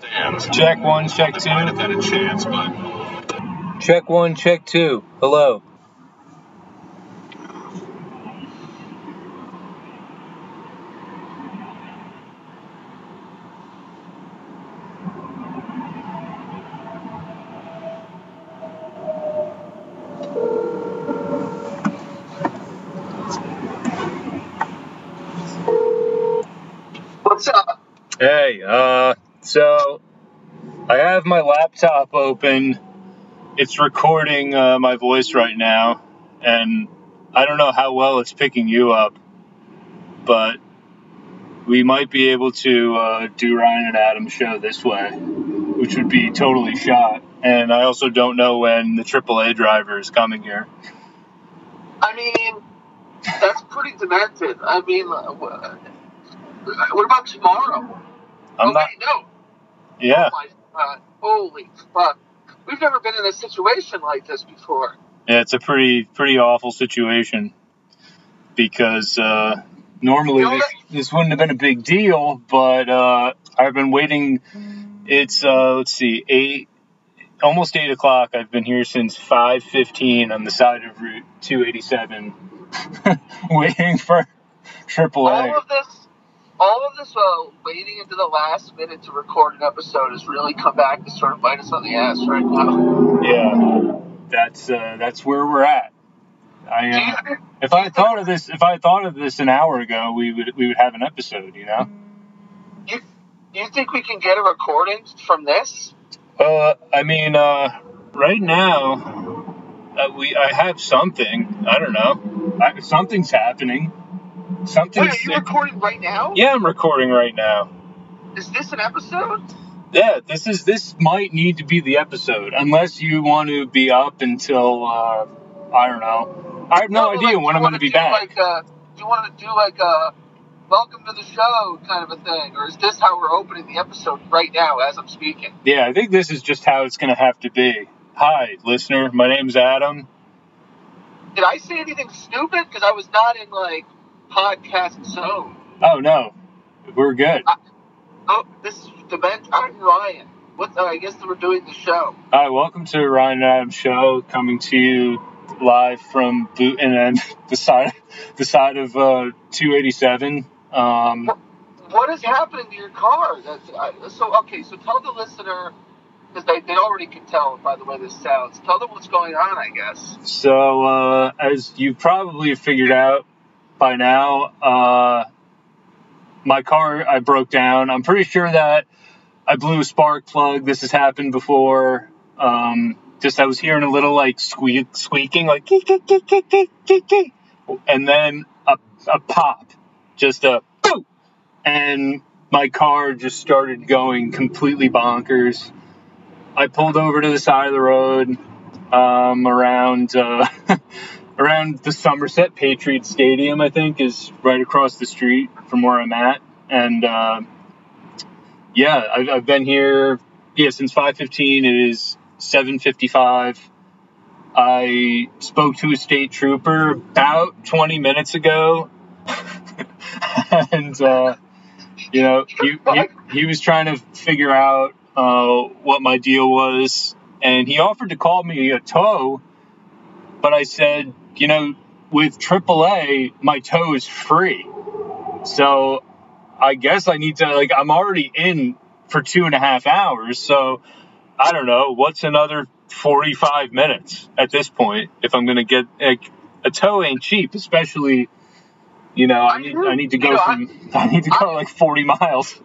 stands. Check one, check I might have two. had a chance, but Check one, check two. Hello. What's up? Hey, uh, so I have my laptop open. It's recording uh, my voice right now, and I don't know how well it's picking you up, but we might be able to uh, do Ryan and Adam's show this way, which would be totally shot. And I also don't know when the AAA driver is coming here. I mean, that's pretty demented. I mean, uh, what about tomorrow? I'm oh, not. wait, no. Yeah, Oh my. Holy fuck. We've never been in a situation like this before. Yeah, it's a pretty pretty awful situation because uh, normally You know this, this wouldn't have been a big deal, but uh, I've been waiting. It's uh, let's see, eight, almost eight o'clock. I've been here since five fifteen on the side of Route two eighty seven, waiting for AAA. All of this, all of this uh, waiting into the last minute to record an episode has really come back to sort of bite us on the ass right now. Yeah, that's uh, that's where we're at. I, uh, if I thought of this, if I thought of this an hour ago, we would we would have an episode, you know. you, you think we can get a recording from this? Uh, I mean, uh, right now, uh, we I have something. I don't know. I, something's happening. Wait, are you recording right now? yeah, I'm recording right now. Is this an episode? Yeah, this is this might need to be the episode, unless you want to be up until uh, I don't know. I have no, like, idea do when I'm going wanna be back. Like, uh, do you want to do like a welcome to the show kind of a thing, or is this how we're opening the episode right now as I'm speaking? Yeah, I think this is just how it's going to have to be. Hi, listener. My name's Adam. Did I say anything stupid? Because I was not in like podcast zone. Oh no, we're good. Oh, this is the bent. I'm Ryan. What? Uh, I guess we're doing the show. Hi, welcome to Ryan and Adam show, coming to you live from boot and then the side, the side of uh, 287. Um, What is happening to your car? That's, uh, so okay. So tell the listener because they, they already can tell by the way this sounds. Tell them what's going on. I guess. so, uh, as you probably figured out by now, uh, my car I broke down. I'm pretty sure that I blew a spark plug. This has happened before. Um, just I was hearing a little like squeak, squeaking, like and then a, a pop, just a and my car just started going completely bonkers. I pulled over to the side of the road, um, around uh, around the Somerset Patriot Stadium. I think is right across the street from where I'm at, and uh, yeah, I've, I've been here yeah since 5:15. It is 7:55. I spoke to a state trooper about 20 minutes ago, and uh, you know he, he he was trying to figure out uh, what my deal was, and he offered to call me a tow, but I said, you know, with AAA, my toe is free, so I guess I need to like I'm already in for two and a half hours, so I don't know what's another 45 minutes at this point if I'm gonna get like a toe ain't cheap, especially you know I need I need to go You know, I- from I need to go like 40 miles.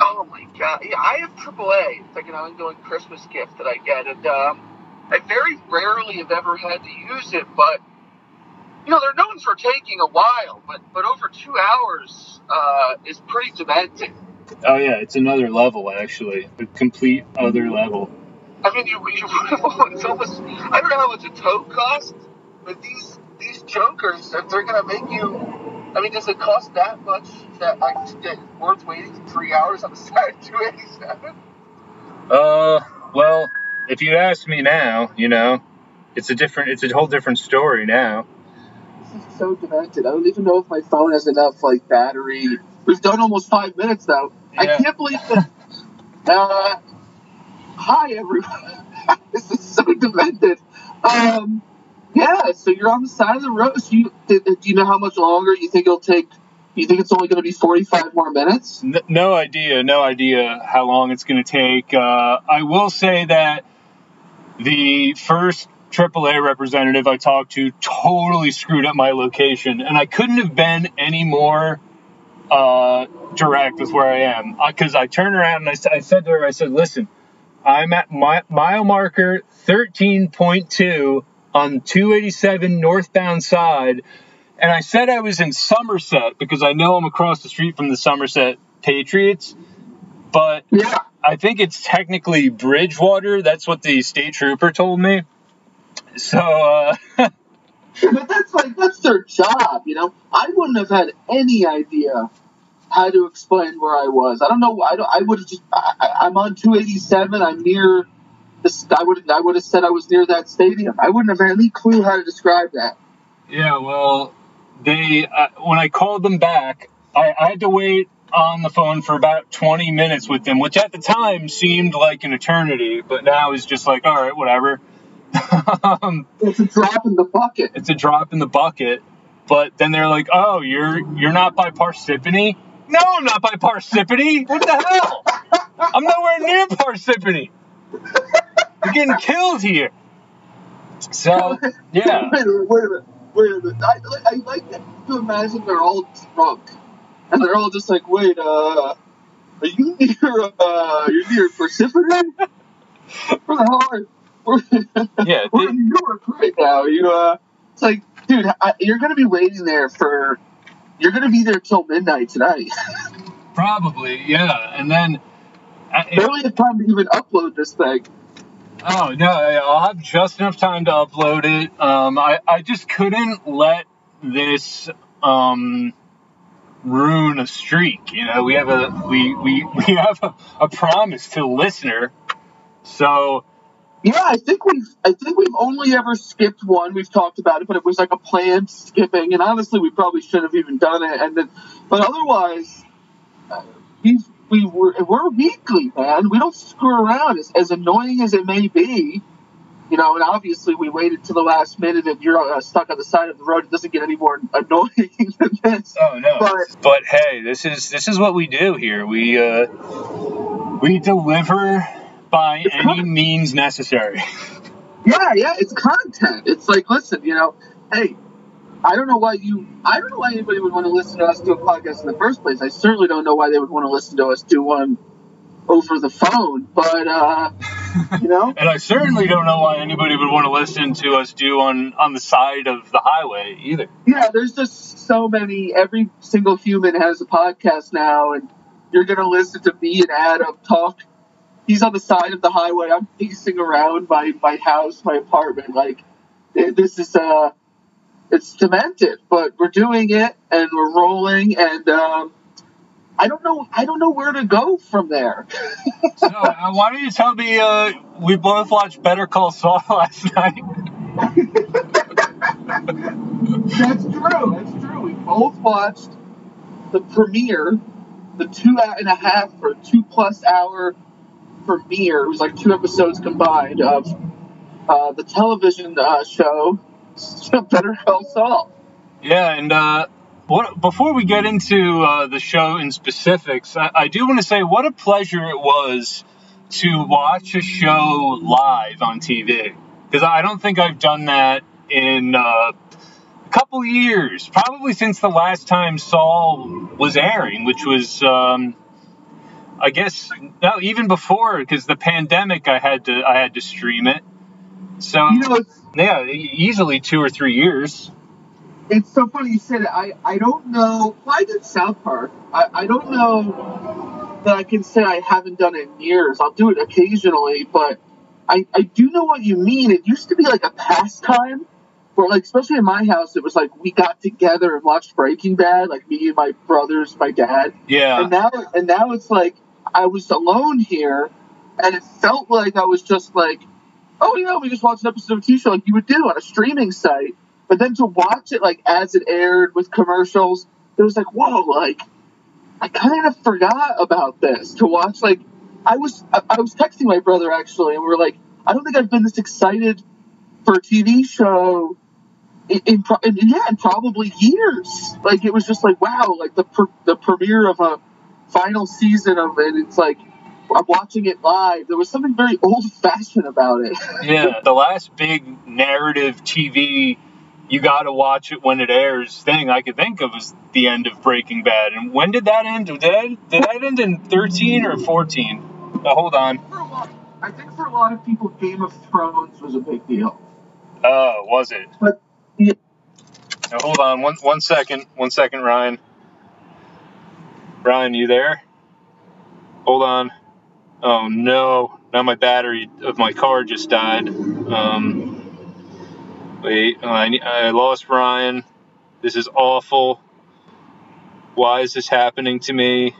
Oh my god! Yeah, I have AAA. It's like an ongoing Christmas gift that I get, and um, I very rarely have ever had to use it. But you know, they're known for taking a while, but but over two hours uh, is pretty demented. Oh yeah, it's another level actually, a complete other level. I mean, you, you it's almost I don't know how much a tow costs, but these these jokers, if they're gonna make you, I mean, does it cost that much that like that it's worth waiting three hours on the side of 287? Uh, well, if you ask me now, you know, it's a different, it's a whole different story now. This is so connected. I don't even know if my phone has enough like battery. We've done almost five minutes now. I can't believe that Uh, hi, everyone. this is so demented. Um, yeah, so you're on the side of the road. So you, do, do you know how much longer you think it'll take? You think it's only going to be 45 more minutes? N- no idea, no idea how long it's going to take. Uh, I will say that the first AAA representative I talked to totally screwed up my location, and I couldn't have been any more uh, direct with where I am. Because I turned around and I, I said to her, I said, listen, I'm at my, mile marker 13.2 on 287 northbound side. And I said I was in Somerset because I know I'm across the street from the Somerset Patriots. But Yeah. I think it's technically Bridgewater. That's what the state trooper told me. So, uh, But that's like, that's their job, you know? I wouldn't have had any idea how to explain where I was. I don't know. I, don't, I would have just, I, I- I'm on 287. I'm near this. I would, I would have said I was near that stadium. I wouldn't have had any clue how to describe that. yeah, well, they, uh, when I called them back, I, I had to wait on the phone for about 20 minutes with them, which at the time seemed like an eternity, but now is just like, all right, whatever. um, It's a drop in the bucket. it's a drop in the bucket. But then they're like, "Oh, you're you're not by Parsippany." No, I'm not by Parsippany. What the hell? I'm nowhere near Parsippany. You're getting killed here. So yeah, wait a minute, wait a minute, wait a minute. I, I like to imagine they're all drunk, and they're all just like, "Wait, uh, are you near? Uh, you're near Persephone? Where the hell are? We're, Yeah, we're they- in New York right now. You, uh, it's like, dude, I, you're gonna be waiting there for. You're gonna be there till midnight tonight. probably yeah. And then, Barely have time to even upload this thing. oh no, I'll have just enough time to upload it. Um, I I just couldn't let this um ruin a streak. You know, we have a we we we have a, a promise to the listener. So Yeah, I think we've I think we've only ever skipped one. We've talked about it, but it was like a planned skipping, and honestly, we probably should have even done it. And then, but otherwise, uh, we we were we're weekly, man. We don't screw around. As, as annoying as it may be, you know, and obviously we waited to the last minute, and you're uh, stuck on the side of the road. It doesn't get any more annoying than this. oh no. But But hey, this is this is what we do here. We uh we deliver by any means necessary. Yeah, yeah, it's content. It's like, listen, you know, hey, I don't know why you, I don't know why anybody would want to listen to us do a podcast in the first place. I certainly don't know why they would want to listen to us do one over the phone. But, uh, you know, And I certainly don't know why anybody would want to listen to us do on on the side of the highway either. yeah, there's just so many. Every single human has a podcast now, and you're gonna listen to me and Adam talk. He's on the side of the highway. I'm pacing around my my house, my apartment. Like this is uh, it's demented, but we're doing it and we're rolling. And um, I don't know, I don't know where to go from there. So uh, why don't you tell me? Uh, we both watched Better Call Saul last night. That's true. That's true. We both watched the premiere, the two and a half or two plus hour premiere. It was like two episodes combined of uh, the television uh, show Better Call Saul. Yeah, and uh, what before we get into uh, the show in specifics, I, I do want to say what a pleasure it was to watch a show live on TV because I don't think I've done that in uh, a couple years, probably since the last time Saul was airing, which was. Um, I guess no, even before because the pandemic, I had to I had to stream it. So You know, yeah, easily two or three years. It's so funny you said it. I, I don't know. Well, I did South Park. I, I don't know that I can say I haven't done it in years. I'll do it occasionally, but I, I do know what you mean. It used to be like a pastime where, like, especially in my house, it was like we got together and watched Breaking Bad, like me and my brothers, my dad. Yeah. And now, and now it's like I was alone here, and it felt like I was just like, oh yeah, we just watched an episode of a TV show like you would do on a streaming site. But then to watch it like as it aired with commercials, it was like, whoa, like I kind of forgot about this. To watch like I was I, I was texting my brother actually, and we are like, I don't think I've been this excited for a TV show in, in, in yeah, in probably years. Like it was just like wow, like the per, the premiere of a final season of it. It's like I'm watching it live. There was something very old fashioned about it. yeah, the last big narrative TV you got to watch it when it airs thing I could think of is the end of Breaking Bad. And when did that end? Did that, did that end in 13 or 14? Now, hold on. I think for a lot of people, Game of Thrones was a big deal. Oh, was it? But yeah. Now, hold on one one second. One second, Ryan. Ryan, you there? Hold on. Oh no! Now my battery of my car just died. Um, wait, I, I lost Ryan. This is awful. Why is this happening to me?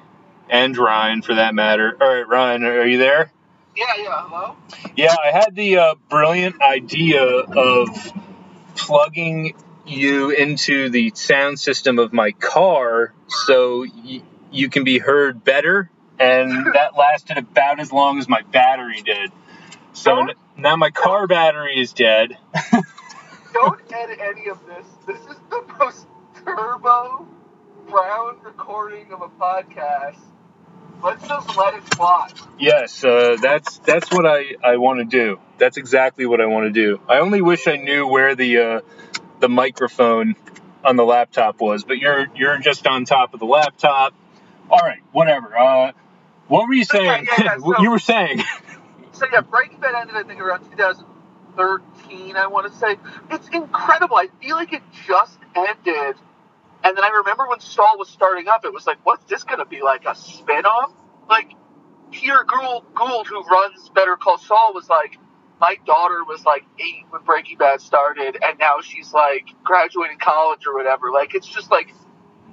And Ryan, for that matter. All right, Ryan, are you there? Yeah, yeah. Hello. Yeah, I had the uh, brilliant idea of plugging you into the sound system of my car so y- you can be heard better, and that lasted about as long as my battery did. So n- now my car battery is dead. Don't edit any of this. This is the most turbo brown recording of a podcast. Let's just let it fly. Yes, uh, that's that's what I, I want to do. That's exactly what I want to do. I only wish I knew where the uh, the microphone on the laptop was, but you're you're just on top of the laptop. All right, whatever. Uh, what were you saying? yeah, yeah, What so- you were saying. So yeah, Breaking Bad ended I think around 2013. I want to say it's incredible. I feel like it just ended, and then I remember when Saul was starting up, it was like, what's this going to be like a spin-off? Like Peter Gould, Gould, who runs Better Call Saul, was like, my daughter was like eight when Breaking Bad started, and now she's like graduating college or whatever. Like it's just like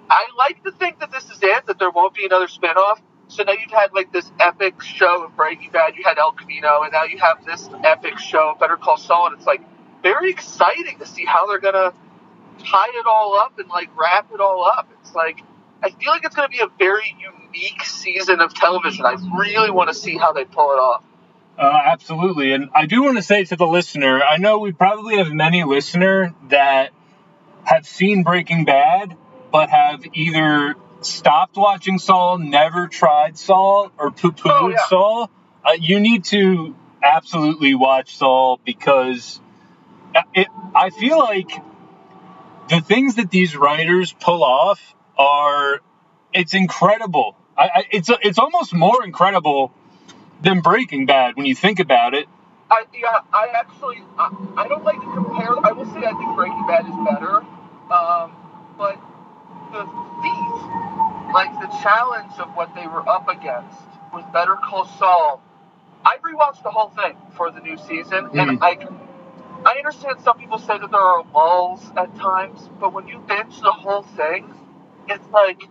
I like to think that this is it, that there won't be another spinoff. So now you've had like this epic show of Breaking Bad, you had El Camino, and now you have this epic show of Better Call Saul, and it's like very exciting to see how they're gonna tie it all up and like wrap it all up. It's like I feel like it's gonna be a very unique season of television. I really want to see how they pull it off. Uh, absolutely. And I do want to say to the listener, I know we probably have many listener that have seen Breaking Bad, but have either stopped watching Saul, never tried Saul, or poo-pooed Oh, yeah. Saul. Uh, you need to absolutely watch Saul because it, I feel like the things that these writers pull off are it's incredible. I, I, it's it's almost more incredible than Breaking Bad when you think about it. I yeah, I actually I, I don't like to compare. I will say I think Breaking Bad is better, um, but the feat, like the challenge of what they were up against, with Better Call Saul. I rewatched the whole thing for the new season, and Mhm. I I understand some people say that there are lulls at times, but when you binge the whole thing, it's like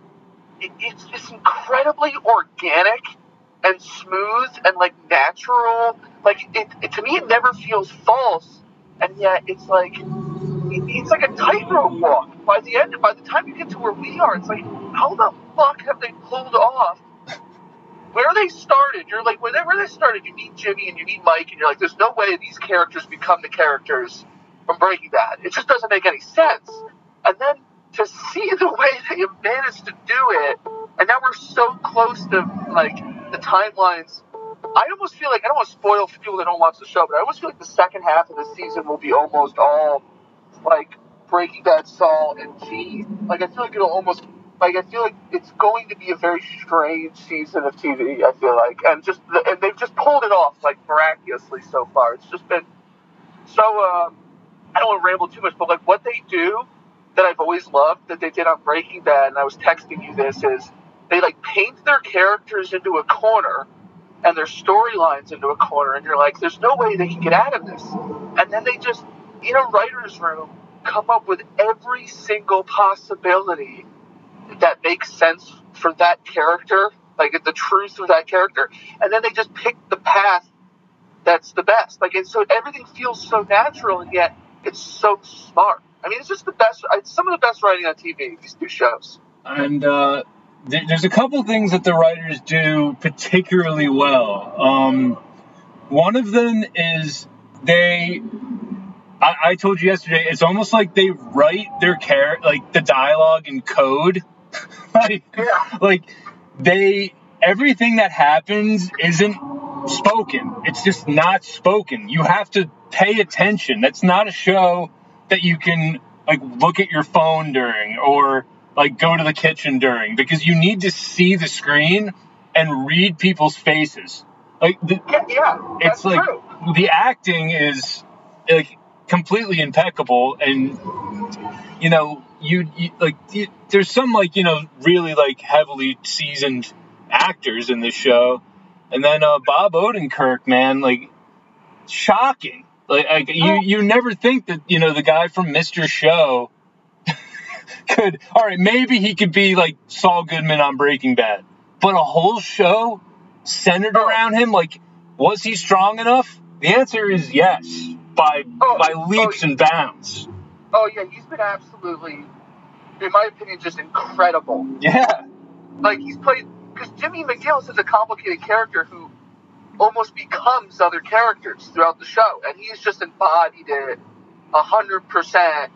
it, it's it's incredibly organic and smooth and like natural. Like it, it to me, it never feels false, and yet it's like it's like a tightrope walk. By the end, by the time you get to where we are, it's like how the fuck have they pulled off? Where they started, you're like, whenever they started, you meet Jimmy and you meet Mike, and you're like, there's no way these characters become the characters from Breaking Bad. It just doesn't make any sense. And then to see the way they have managed to do it, and now we're so close to like the timelines. I almost feel like I don't want to spoil for people that don't watch the show, but I almost feel like the second half of the season will be almost all like Breaking Bad, Saul, and G. Like I feel like it'll almost like I feel like it's going to be a very strange season of TV. I feel like, and just and they've just pulled it off like miraculously so far. It's just been so. Uh, I don't want to ramble too much, but like what they do that I've always loved that they did on Breaking Bad, and I was texting you this is they like paint their characters into a corner and their storylines into a corner, and you're like, there's no way they can get out of this. And then they just in a writer's room come up with every single possibility that makes sense for that character, like the truth of that character, and then they just pick the path that's the best. Like, and so everything feels so natural, and yet it's so smart. I mean, it's just the best. It's some of the best writing on TV. These two shows. And uh, there's a couple things that the writers do particularly well. Um, one of them is they. I, I told you yesterday. It's almost like they write their char- like the dialogue in code. like, Yeah. like they everything that happens isn't spoken. It's just not spoken. You have to pay attention. That's not a show that you can like look at your phone during or like go to the kitchen during because you need to see the screen and read people's faces. Like the, Yeah, yeah. It's like true. the acting is like completely impeccable and you know you, you like you, there's some like you know really like heavily seasoned actors in this show. And then uh bob odenkirk man like shocking. Like, like you you never think that you know the guy from mr show could all right maybe he could be like saul goodman on breaking bad but a whole show centered Oh. around him like was he strong enough? The answer is yes by Oh, by oh, leaps and bounds Oh yeah, he's been absolutely, in my opinion, just incredible. yeah Like he's played because Jimmy McGill is such a complicated character who almost becomes other characters throughout the show, and he's just embodied it a hundred percent.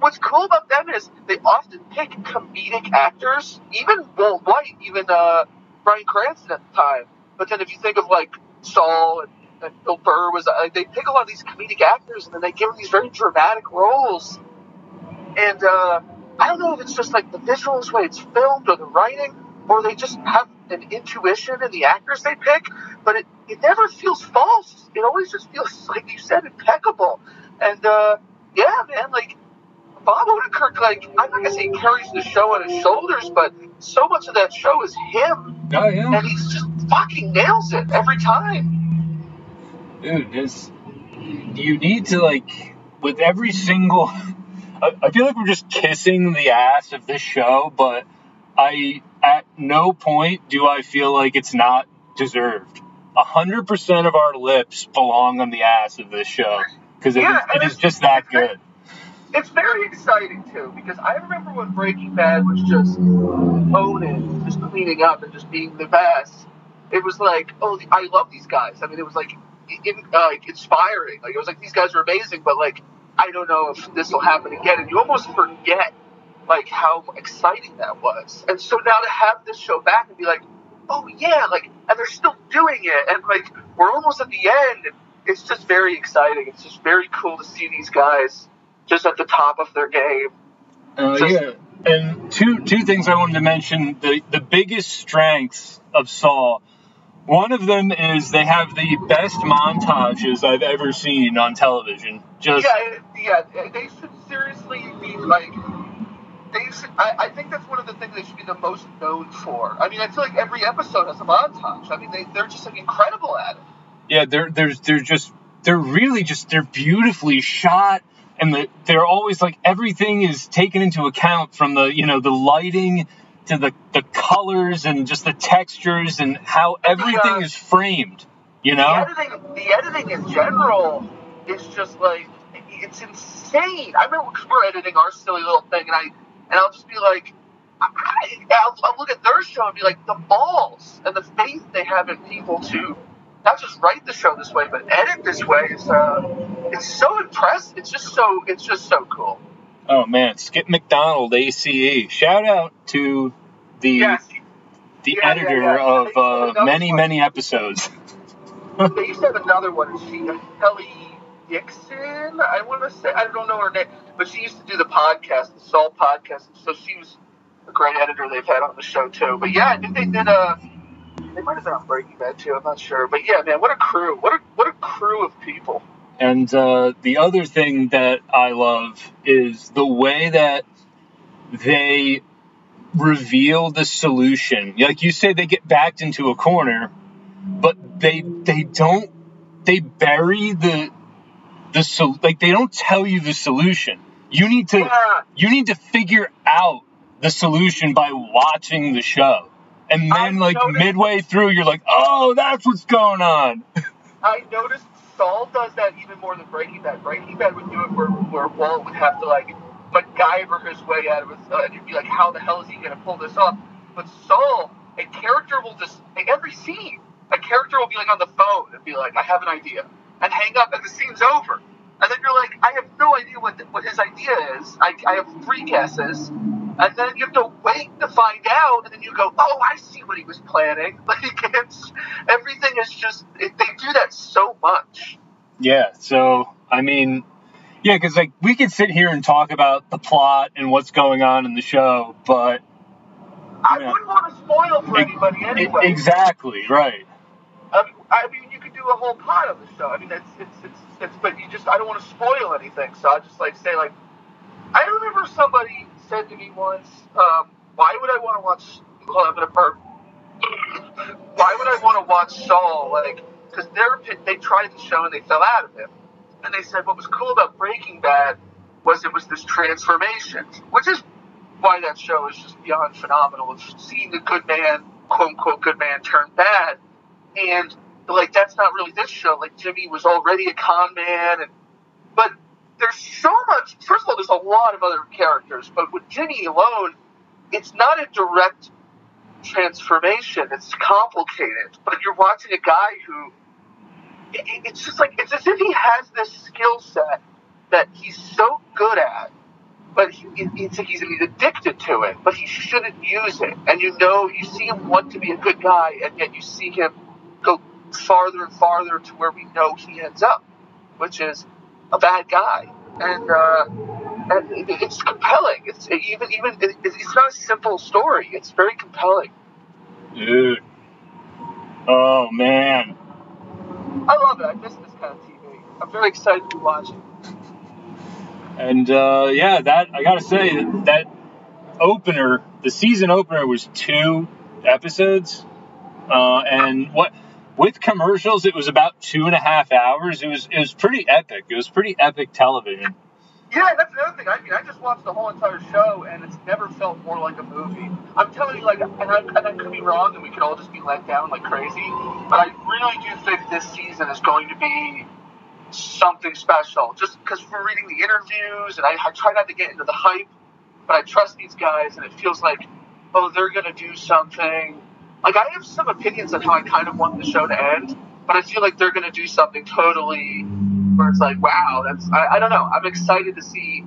What's cool about them is they often pick comedic actors, even Walt White, even uh, Bryan Cranston at the time. But then if you think of like Saul and Bill Burr was, uh, they pick a lot of these comedic actors and then they give them these very dramatic roles. And uh, I don't know if it's just like the visuals, way it's filmed, or the writing, or they just have an intuition in the actors they pick. But it, it never feels false. It always just feels like you said impeccable. And uh, yeah, man, like Bob Odenkirk, like I'm not gonna say he carries the show on his shoulders, but so much of that show is him, oh yeah and he's just fucking nails it every time. Dude this you need to like with every single I, I feel like we're just kissing the ass of this show but i at no point do i feel like it's not deserved a hundred percent of our lips belong on the ass of this show because it, Yeah, is, it is just that good It's very exciting too because I remember when Breaking Bad was just owning, just cleaning up, and just being the best. It was like, oh, I love these guys. I mean, it was like, in, uh, like inspiring. Like it was like these guys are amazing, but like I don't know if this will happen again. And you almost forget like how exciting that was. And so now to have this show back and be like, oh yeah, like, and they're still doing it, and like we're almost at the end. And it's just very exciting. It's just very cool to see these guys just at the top of their game. Uh, Just- yeah, and two two things I wanted to mention. The the biggest strengths of Saul. One of them is they have the best montages I've ever seen on television. Just Yeah, yeah, they should seriously be like. They should, I, I think that's one of the things they should be the most known for. I mean, I feel like every episode has a montage. I mean, they, they're just like incredible at it. yeah, they're they're they're just they're really just they're beautifully shot, and the, they're always like everything is taken into account from the you know the lighting to the the colors and just the textures and how everything is framed. You know. The editing, the editing in general is just like it's insane. I remember because we're editing our silly little thing, and I and I'll just be like, I, I'll, I'll look at their show and be like, the balls and the faith they have in people to not just write the show this way, but edit this way is uh, it's so impressive. It's just so it's just so cool. Oh man, Skip McDonald, ACE. Shout out to the Yes, the Yeah, yeah, editor yeah. of uh, many was- many episodes. they used to have another one. Is she Kelly Dixon, I want to say I don't know her name, but she used to do the podcast, the Saul podcast, so she was a great editor they've had on the show too. But yeah, I think they did a. They might have been on Breaking Bad too. I'm not sure, but yeah, man, what a crew! What a what a crew of people. And uh, the other thing that I love is the way that they reveal the solution. Like you say, they get backed into a corner, but they they don't they bury the the sol- like they don't tell you the solution. You need to Yeah, you need to figure out the solution by watching the show. And I then like noticed- midway through you're like, "Oh, that's what's going on." I noticed Saul does that even more than Breaking Bad. Breaking Bad would do it where where Walt would have to like MacGyver his way out of it, uh, and you'd be like, how the hell is he going to pull this off? But Saul, a character will just like every scene, a character will be like on the phone and be like, "I have an idea," and hang up, and the scene's over. And then you're like, I have no idea what the, what his idea is. I, I have three guesses, and then you have to wait to find out, and then you go, oh, I see what he was planning. Like it's everything is just it, they do that so much. Yeah. So I mean, yeah, because like we could sit here and talk about the plot and what's going on in the show, but I Yeah. wouldn't want to spoil for E- anybody anyway. exactly right. Um, I mean, you could do a whole pod of the show. I mean, it's it's it's, it's but you just I don't want to spoil anything, so I just like say like I remember somebody said to me once, um, "Why would I want to watch?" Hold on, I'm. Why would I want to watch Saul? Like, because they tried the show and they fell out of it, and they said what was cool about Breaking Bad was it was this transformation, which is why that show is just beyond phenomenal. It's seeing the good man, quote unquote, good man turn bad and like that's not really this show. Like Jimmy was already a con man, and but there's so much. First of all, there's a lot of other characters, but with Jimmy alone, it's not a direct transformation. It's complicated, but you're watching a guy who it, it- it's just like it's as if he has this skill set that he's so good at. But he, it's like he's, he's addicted to it, but he shouldn't use it. And you know, you see him want to be a good guy, and yet you see him go farther and farther to where we know he ends up, which is a bad guy. And uh, and it's compelling. It's even even it's not a simple story. It's very compelling. Dude. Oh man. I love it. I miss this kind of TV. I'm very excited to watch it. And uh, yeah, that I gotta say that, that opener, the season opener was two episodes, uh, and what with commercials, it was about two and a half hours. It was it was pretty epic. It was pretty epic television. Yeah, that's another thing. I mean, I just watched the whole entire show, and it's never felt more like a movie. I'm telling you, like, and I, and I could be wrong, and we could all just be let down like crazy, but I really do think this season is going to be something special. Just because we're reading the interviews, and I, I try not to get into the hype, but I trust these guys, and it feels like, oh, they're going to do something. Like, I have some opinions on how I kind of want the show to end, but I feel like they're going to do something totally where it's like, wow, that's I, I don't know. I'm excited to see.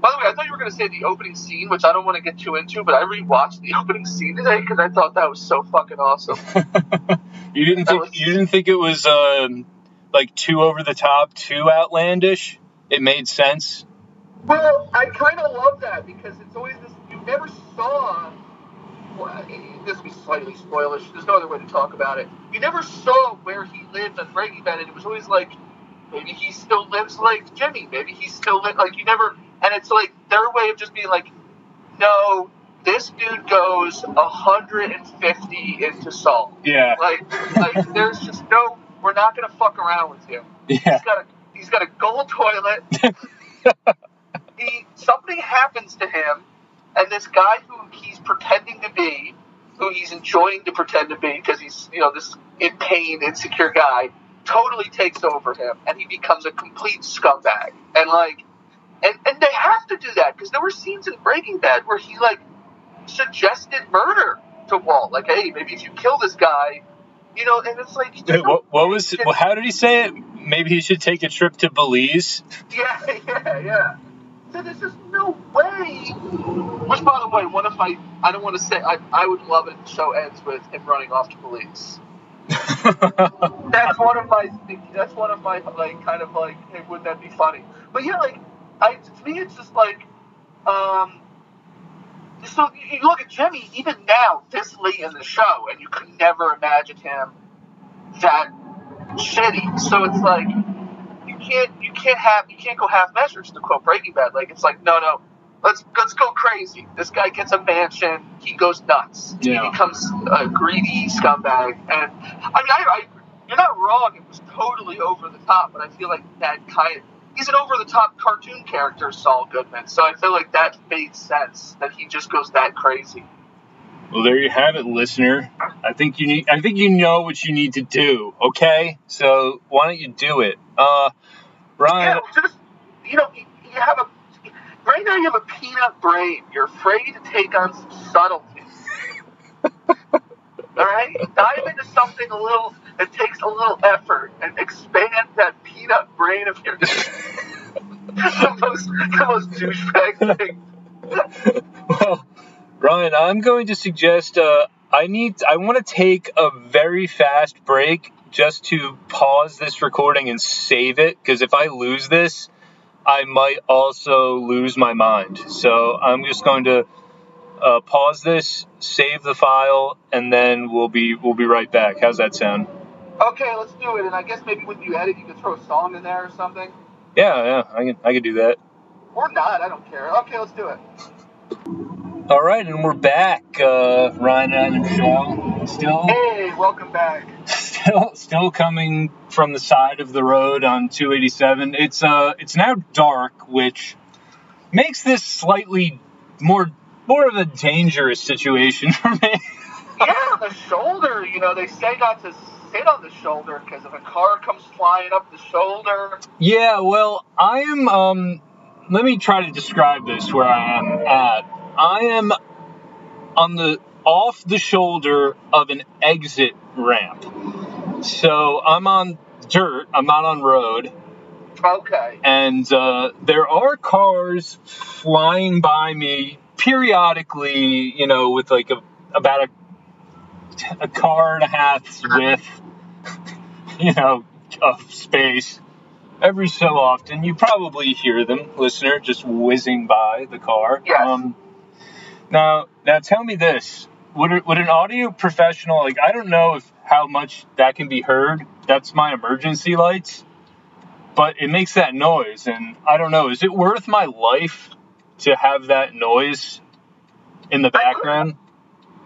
By the way, I thought you were going to say the opening scene, which I don't want to get too into, but I rewatched the opening scene today because I thought that was so fucking awesome. you didn't That think was- you didn't think it was um, like too over the top, too outlandish. It made sense. Well, I kind of love that because it's always this. You never saw. This would be slightly spoilish. There's no other way to talk about it. You never saw where he lived on Breaking Bad, and it was always like, maybe he still lives like Jimmy. Maybe he still li- like you never. And it's like their way of just being like, no, this dude goes 150 into Saul. Yeah, Like, like there's just no. We're not gonna fuck around with him. yeah, He's got a he's got a gold toilet. he something happens to him, and this guy who he's pretending to be, who he's enjoying to pretend to be because he's you know this in pain, insecure guy, totally takes over him, and he becomes a complete scumbag. And like, and and they have to do that because there were scenes in Breaking Bad where he like suggested murder to Walt, like, hey, maybe if you kill this guy. You know, and it's like, Wait, what, what was? Well, how did he say it? Maybe he should take a trip to Belize. Yeah, yeah, yeah. So there's just no way. Which, by the way, one of my I don't want to say I, I would love it the show ends with him running off to Belize. That's one of my that's one of my like kind of like hey, would that be funny? But yeah, like I to me it's just like um. So you look at Jimmy even now this late in the show, and you could never imagine him that shitty. So it's like can't you can't have you can't go half measures to quote Breaking Bad. Like it's like no no let's let's go crazy. This guy gets a mansion, he goes nuts. Yeah. He becomes a greedy scumbag. And I mean I, I you're not wrong. It was totally over the top, but I feel like that kind of he's an over the top cartoon character, Saul Goodman. So I feel like that made sense that he just goes that crazy. Well, there you have it, listener. I think you need. I think you know what you need to do. Okay, so why don't you do it? Uh, Ryan. Yeah, just you know, you, you have a right now you have a peanut brain. You're afraid to take on some subtleties. All right, dive into something a little that takes a little effort and expand that peanut brain of yours. the most, the most douchebag thing. well, Ryan, I'm going to suggest uh, I need I want to take a very fast break just to pause this recording and save it because if I lose this, I might also lose my mind. So I'm just going to uh, pause this, save the file, and then we'll be we'll be right back. How's that sound? Okay, let's do it. And I guess maybe when you edit, you can throw a song in there or something. Yeah, yeah, I can I can do that. Or not, I don't care. Okay, let's do it. All right, and we're back, uh, Ryan and Michelle. Still, Hey, welcome back. Still, still coming from the side of the road on 287. It's uh, it's now dark, which makes this slightly more more of a dangerous situation for me. Yeah, the shoulder, you know, they say not to sit on the shoulder because if a car comes flying up the shoulder. Yeah, well, I am. Um, let me try to describe this where I am at. I am on the off the shoulder of an exit ramp. So I'm on dirt. I'm not on road, Okay. and uh, there are cars flying by me periodically. You know, with like a about a a car and a half's width. You know, of space every so often you probably hear them, listener, just whizzing by the car. Yes. Um, now, now tell me this: would would an audio professional like? I don't know if how much that can be heard. That's my emergency lights, but it makes that noise, and I don't know. Is it worth my life to have that noise in the I couldn't- background?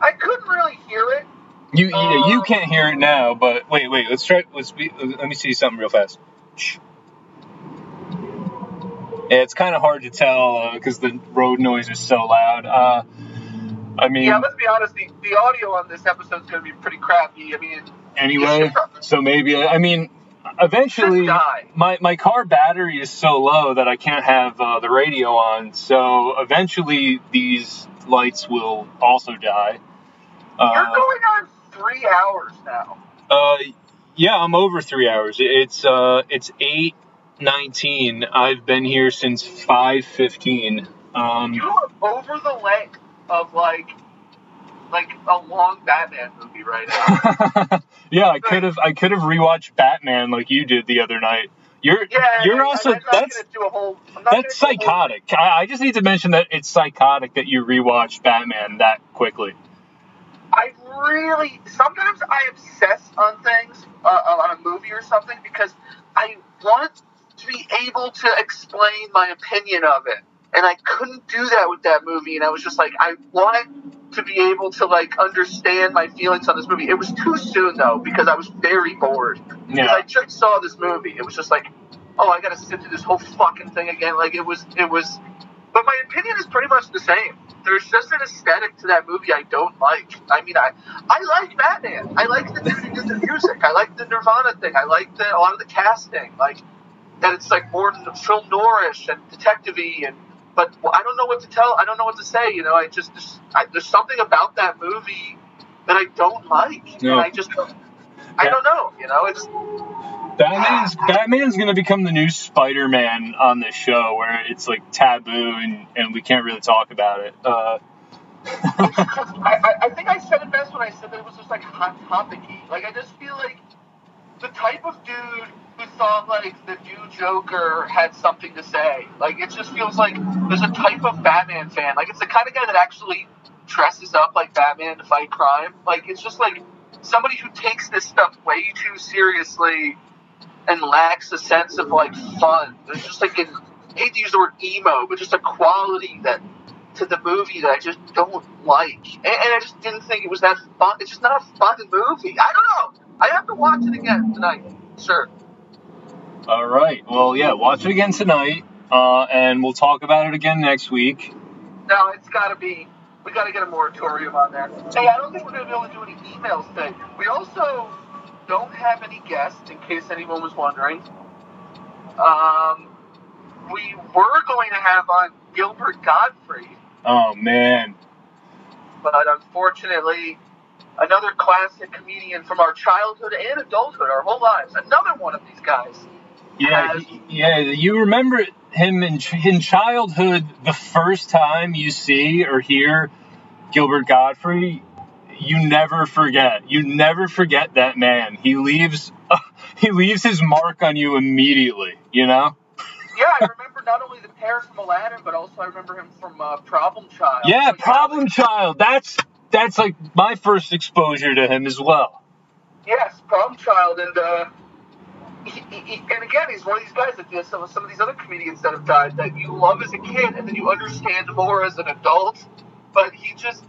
I couldn't really hear it. You you, you Um, can't hear it now, but wait wait. Let's try. Let's be, let me see something real fast. Shh. Yeah, it's kind of hard to tell because the road noise is so loud. Uh, I mean, Yeah, let's be honest, the, the audio on this episode is going to be pretty crappy. I mean, anyway, so maybe I mean, eventually, die. my my car battery is so low that I can't have uh, the radio on. So eventually, these lights will also die. you're Uh, going on three hours now. Uh, yeah, I'm over three hours. It's uh, it's eight nineteen. I've been here since five fifteen. Um, You are over the length of like, like a long Batman movie right now. yeah, I could have I could have rewatched Batman like you did the other night. You're Yeah, you're I- also that's do a whole. That's gonna do a whole- psychotic. I, I just need to mention that it's psychotic that you rewatched Batman that quickly. I really sometimes I obsess on things uh, on a movie or something because I want to be able to explain my opinion of it, and I couldn't do that with that movie. And I was just like, I want to be able to like understand my feelings on this movie. It was too soon though because I was very bored. Because Yeah. I just saw this movie. It was just like, oh, I got to sit through this whole fucking thing again. Like it was, it was. But my opinion is pretty much the same. There's just an aesthetic to that movie I don't like. I mean, I I like Batman. I like the dude who did the music. I like the Nirvana thing. I like the a lot of the casting. Like that it's like more film noirish and detective-y and. But I don't know what to tell. I don't know what to say. You know, I just, just I, there's something about that movie that I don't like, No. and I just don't. I don't know. You know, it's Batman's Batman's gonna become the new Spider-Man on this show, where it's like taboo and, and we can't really talk about it. Uh, I, I, I think I said it best when I said that it was just like hot topic-y. Like I just feel like the type of dude who thought like the new Joker had something to say. Like it just feels like there's a type of Batman fan. Like it's the kind of guy that actually dresses up like Batman to fight crime. Like it's just like somebody who takes this stuff way too seriously and lacks a sense of like fun. There's just like an I hate to use the word emo, but just a quality that to the movie that I just don't like, and, and I just didn't think it was that fun. It's just not a fun movie. I don't know. I have to watch it again tonight. Sure. all right. Well, yeah, watch it again tonight, uh, and we'll talk about it again next week. No, it's got to be. We got to get a moratorium on that. Hey, I don't think we're gonna be able to do any emails today. We also don't have any guests, in case anyone was wondering. Um, we were going to have on Gilbert Gottfried, Oh man. but unfortunately, another classic comedian from our childhood and adulthood, our whole lives. Another one of these guys. Yeah, has- he- yeah. You remember him in in childhood, the first time you see or hear Gilbert Gottfried, you never forget. You never forget that man. He leaves he leaves his mark on you immediately. You know. Yeah, I remember not only the Paris from Aladdin, but also I remember him from uh, Problem Child. Yeah, So, Problem Child. That's that's like my first exposure to him as well. Yes, Problem Child, and uh, he, he, and again, he's one of these guys that you know, some, some of these other comedians that have died that you love as a kid, and then you understand more as an adult. But he just,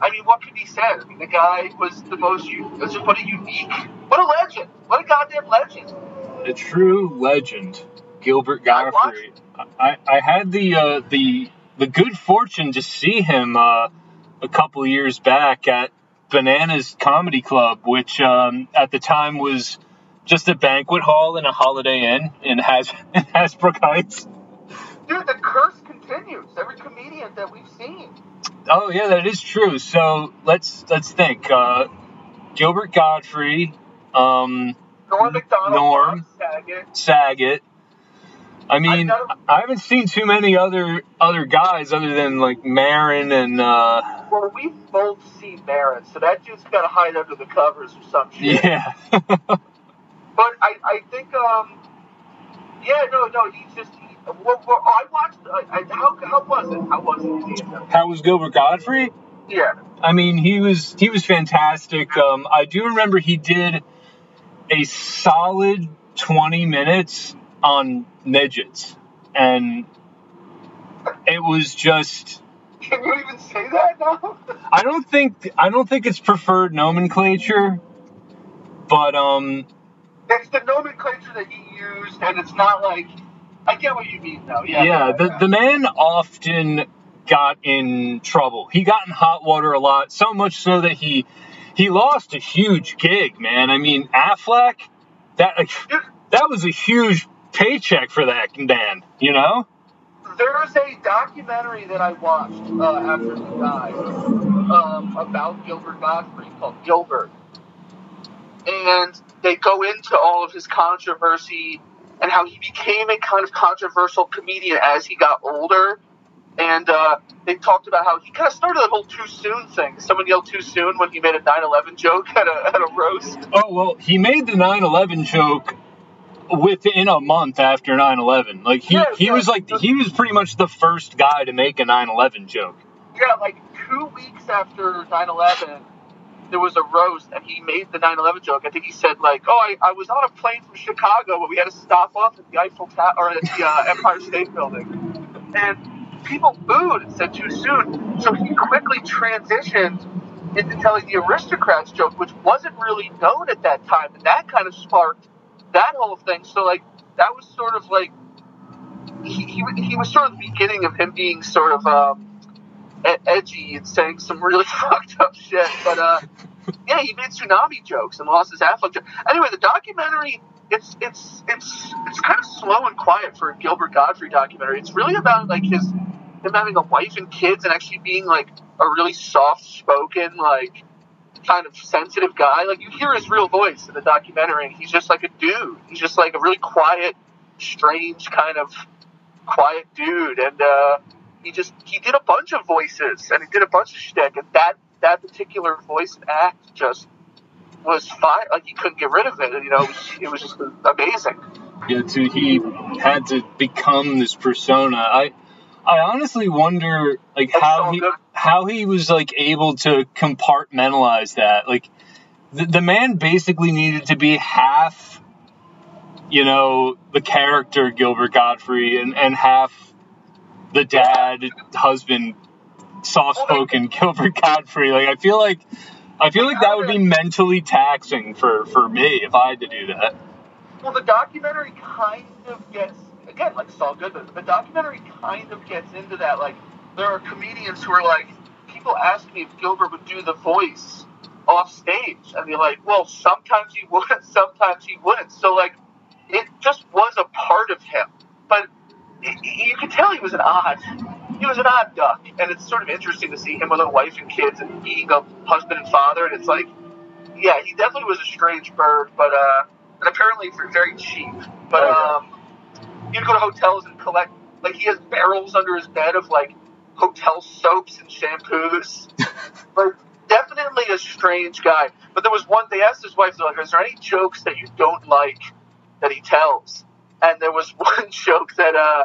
I mean, what can be said? I mean, the guy was the most, was just what a unique, what a legend, what a goddamn legend. a true legend, Gilbert I Gottfried. I, I had the uh, the the good fortune to see him uh, a couple of years back at Bananas Comedy Club, which um, at the time was just a banquet hall in a Holiday Inn in Has in Hasbrouck Heights. Dude, the curse continues. Every comedian that we've seen. Oh yeah, that is true. So let's let's think. Uh, Gilbert Gottfried, um, Norm Macdonald, Norm. Saget. Saget. I mean, I haven't seen too many other other guys other than like Maron and uh, Well, we've both see Maron, so that dude's got to hide under the covers or some shit. yeah. But I, I think, um, yeah, no, no, he's just. He, well, well, I watched. Uh, I, how, how was it? How was it? How was Gilbert Gottfried? Yeah. I mean, he was he was fantastic. Um, I do remember he did a solid twenty minutes on midgets, and it was just. Can you even say that now? I don't think I don't think it's preferred nomenclature, but um, it's the nomenclature that he used, and it's not like. I get what you mean, though. Yeah. yeah, the the man often got in trouble. He got in hot water a lot, so much so that he he lost a huge gig, man. I mean, Aflac, that that was a huge paycheck for that man, you know? There's a documentary that I watched uh, after he died um, about Gilbert Gottfried called Gilbert. And they go into all of his controversy and how he became a kind of controversial comedian as he got older. And uh, they talked about how he kind of started the whole too soon thing. Someone yelled too soon when he made a 9 11 joke at a, at a roast. Oh well, he made the 9/11 joke within a month after 9/11. Like he Yeah, he yeah. was like he was pretty much the first guy to make a 9/11 joke. Yeah, like two weeks after 9 11, there was a roast, and he made the 9 11 joke. I think he said, like, oh, I, I was on a plane from Chicago, but we had to stop off at the Eiffel Tower, or at the uh, Empire State Building. And people booed and said too soon. So he quickly transitioned into telling the aristocrats joke, which wasn't really known at that time. And that kind of sparked that whole thing. So, like, that was sort of like, he, he, he was sort of the beginning of him being sort of, um, edgy and saying some really fucked up shit. But uh, yeah, he made tsunami jokes and lost his Aflac joke. Anyway, the documentary it's it's it's it's kind of slow and quiet for a Gilbert Gottfried documentary. It's really about like his him having a wife and kids and actually being like a really soft spoken like kind of sensitive guy. Like you hear his real voice in the documentary, and he's just like a dude. He's just like a really quiet, strange kind of quiet dude, and uh, he just he did a bunch of voices and he did a bunch of shtick, and that that particular voice and act just was fine. Like he couldn't get rid of it. You know, it was, it was just amazing. Yeah, to he had to become this persona. I I honestly wonder like That's how he good. how he was like able to compartmentalize that. Like the, the man basically needed to be half you know, the character Gilbert Gottfried and, and half the dad, husband, soft spoken Gilbert Gottfried. Like I feel like I feel like that would be mentally taxing for, for me if I had to do that. Well, the documentary kind of gets again like Saul Goodman. The documentary kind of gets into that. Like there are comedians who are like, people ask me if Gilbert would do the voice off stage, and they're like, well, sometimes he would, sometimes he wouldn't. So like, it just was a part of him, but you could tell he was an odd, he was an odd duck, and it's sort of interesting to see him with a wife and kids and being a husband and father, and it's like, yeah, he definitely was a strange bird, but uh, and apparently very cheap. But Oh, um, he'd go to hotels and collect, like he has barrels under his bed of like hotel soaps and shampoos. like definitely a strange guy. But there was one. They asked his wife, like, "Is there any jokes that you don't like that he tells?" And there was one joke that. uh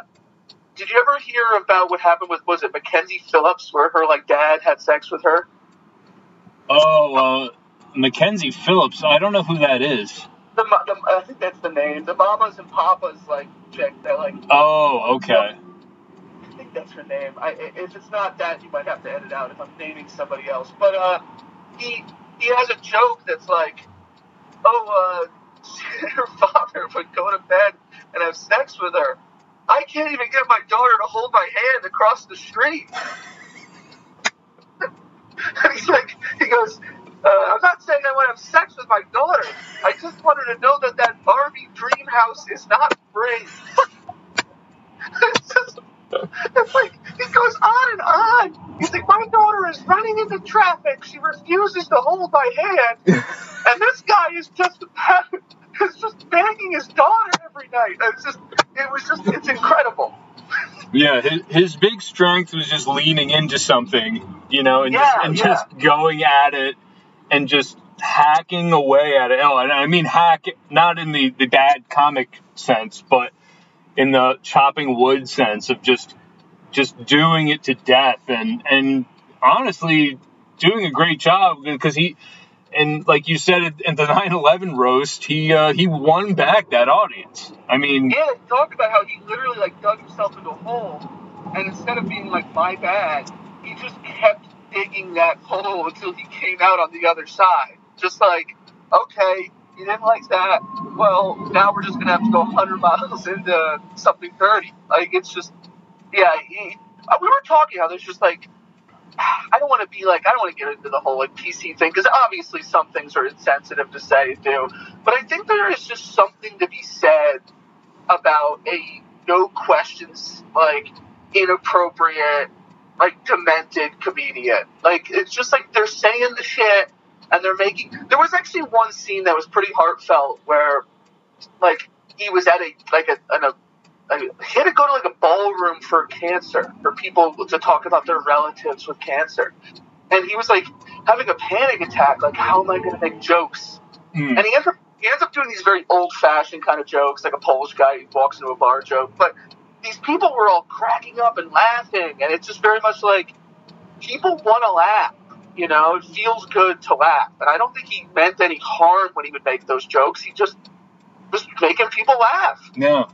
Did you ever hear about what happened with was it Mackenzie Phillips, where her like dad had sex with her? Oh, uh, Mackenzie Phillips. I don't know who that is. The, the I think that's the name. The mamas and papas like chick that like Oh, okay. I think that's her name. I- if it's not that, you might have to edit out if I'm naming somebody else. But uh, he he has a joke that's like, oh, uh, her father would go to bed and have sex with her. I can't even get my daughter to hold my hand across the street. and he's like, he goes, uh, I'm not saying I want to have sex with my daughter. I just want her to know that that Barbie dream house is not free. it's just, it's like, he goes on and on. He's like, my daughter is running into traffic. She refuses to hold my hand. and this guy is just, is just banging his daughter every night. It's just, it was just, it's incredible. Yeah, his, his big strength was just leaning into something, you know, and just and yeah. just going at it and just hacking away at it. Oh, and I mean hack not in the, the bad comic sense, but in the chopping wood sense of just just doing it to death and and honestly doing a great job because he and like you said at the 9/11 roast, he uh, he won back that audience. I mean, Yeah, talked about how he literally like dug himself into a hole, and instead of being like my bad, he just kept digging that hole until he came out on the other side. Just like, okay, you didn't like that. Well, now we're just gonna have to go 100 miles into something dirty. Like it's just, yeah. He, uh, we were talking how there's just like. I don't want to be like I don't want to get into the whole like PC thing because obviously some things are insensitive to say do, but I think there is just something to be said about a no questions like inappropriate like demented comedian. Like it's just like they're saying the shit and they're making. There was actually one scene that was pretty heartfelt where like he was at a like a, an, a he had to go to like a ballroom for cancer for people to talk about their relatives with cancer, and he was like having a panic attack. Like, how am I going to make jokes? mm, And he ends up he ends up doing these very old fashioned kind of jokes, like a Polish guy who walks into a bar joke. But these people were all cracking up and laughing, and it's just very much like people want to laugh. You know, it feels good to laugh, and I don't think he meant any harm when he would make those jokes. He just was making people laugh, Yeah.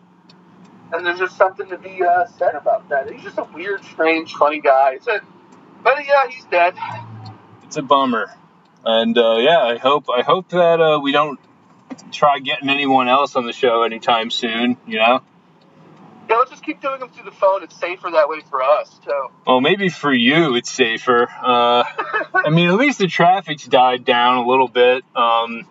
and there's just something to be uh, said about that. He's just a weird, strange, funny guy. It's a, but yeah, he's dead. it's a bummer. And uh, yeah, I hope I hope that uh, we don't try getting anyone else on the show anytime soon. You know, Yeah, let's just keep doing them through the phone. It's safer that way for us too. well maybe for you it's safer. Uh, I mean, at least the traffic's died down a little bit. Um,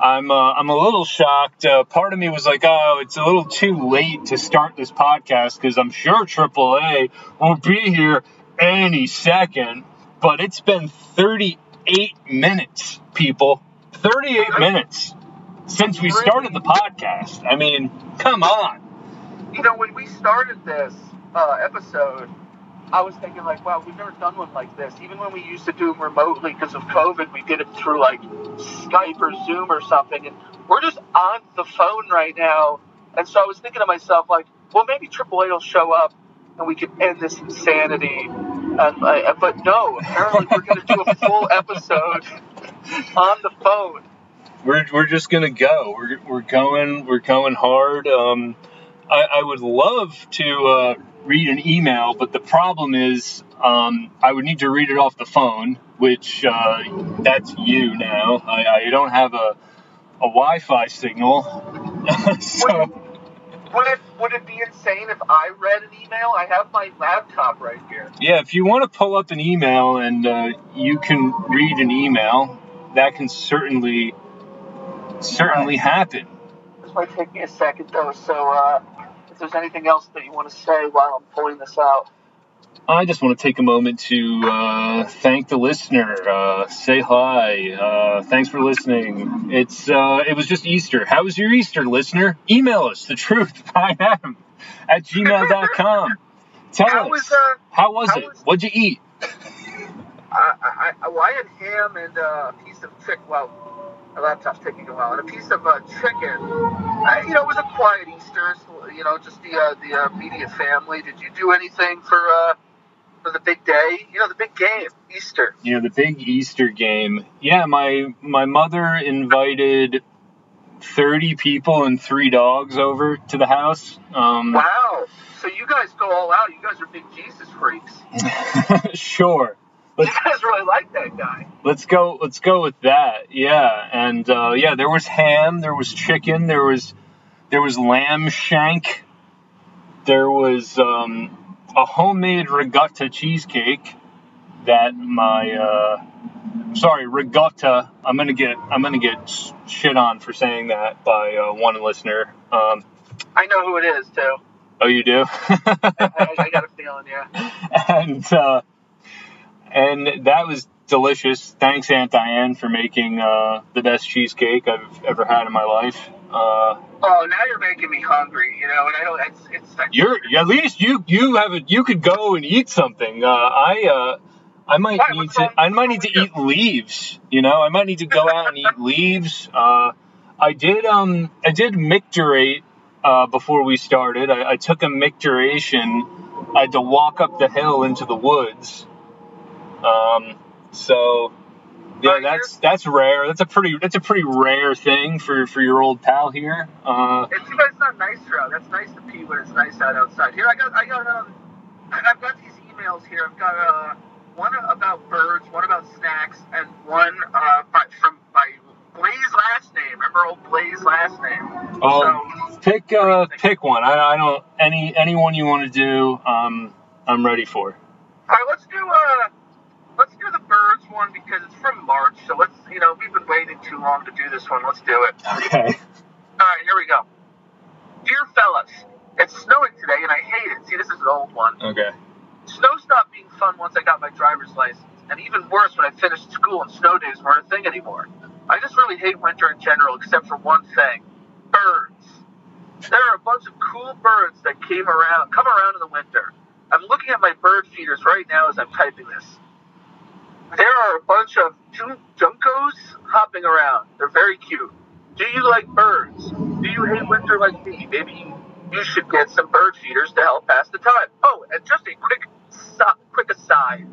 I'm uh, I'm a little shocked. Uh, part of me was like, oh, it's a little too late to start this podcast because I'm sure AAA won't be here any second. But it's been 38 minutes, people. 38 minutes since we started the podcast. I mean, come on. You know, when we started this uh, episode, I was thinking like, wow, we've never done one like this. Even when we used to do them remotely because of COVID, we did it through like Skype or Zoom or something, and we're just on the phone right now. And so I was thinking to myself like, well, maybe AAA will show up and we can end this insanity. Uh, but no, apparently we're going to do a full episode on the phone. We're, we're just gonna go. We're, we're going. We're going hard. Um, I, I would love to uh, read an email, but the problem is um, I would need to read it off the phone, which uh, that's you now. I, I don't have a a Wi-Fi signal, so Would it would it be insane if I read an email? I have my laptop right here. yeah. If you want to pull up an email and uh, you can read an email, that can certainly certainly happen. This might take me a second though. So uh, if there's anything else that you want to say while I'm pulling this out. I just want to take a moment to uh, thank the listener. Uh, say hi. Uh, thanks for listening. It's uh, it was just Easter. How was your Easter, listener? Email us the truth I am at gmail.com. Tell How us was, uh, how was how it? was- What'd you eat? I, I, I, well, I had ham and uh, a piece of chicken. Well, my laptop's taking a while, and a piece of uh, chicken. I, you know, it was a quiet Easter. So, you know, just the uh, the uh, immediate family. Did you do anything for uh, for the big day? You know, the big game, Easter. You know the big Easter game. Yeah, my my mother invited thirty people and three dogs over to the house. Um, Wow. So you guys go all out. You guys are big Jesus freaks. sure. You guys really like that guy. let's go let's go with that. Yeah, and uh, yeah, there was ham, there was chicken, there was there was lamb shank, there was um, a homemade regatta cheesecake that my uh, sorry regatta. I'm gonna get I'm gonna get shit on for saying that by uh, one listener. Um, I know who it is too. oh, you do. I, I got a feeling, yeah. and uh, and that was delicious. Thanks, Aunt Diane, for making uh, the best cheesecake I've ever had in my life. Uh, Oh, now you're making me hungry. You know, and I don't. It's it's. Like, you're at least you you have a, you could go and eat something. Uh, I uh, I might Why? need to I might need to eat leaves. You know, I might need to go out and eat leaves. Uh, I did um I did micturate uh, before we started. I, I took a micturation. I had to walk up the hill into the woods. Um, so yeah, that's that's rare. That's a pretty that's a pretty rare thing for for your old pal here. Uh, It's guys not nicer out. That's nice to pee when it's nice out outside. Here, I got, I got, um, I've got these emails here. I've got uh, one about birds, one about snacks, and one uh, by, from by Blaze last name. Remember old Blaze last name? Oh, So, pick uh, pick one. I, I don't any anyone you want to do. Um, I'm ready for. all right, let's do uh, let's do the birds one because it's from March. So let's, you know, we've been waiting too long to do this one. Let's do it. Okay. All right, here we go. Dear fellas, it's snowing today and I hate it. See, this is an old one. Okay. Snow stopped being fun once I got my driver's license, and even worse when I finished school and snow days weren't a thing anymore. I just really hate winter in general, except for one thing birds. There are a bunch of cool birds that came around, come around in the winter. I'm looking at my bird feeders right now as I'm typing this. There are a bunch of jun- juncos hopping around. They're very cute. Do you like birds? Do you hate winter like me? Maybe you should get some bird feeders to help pass the time. Oh, and just a quick, so- quick aside.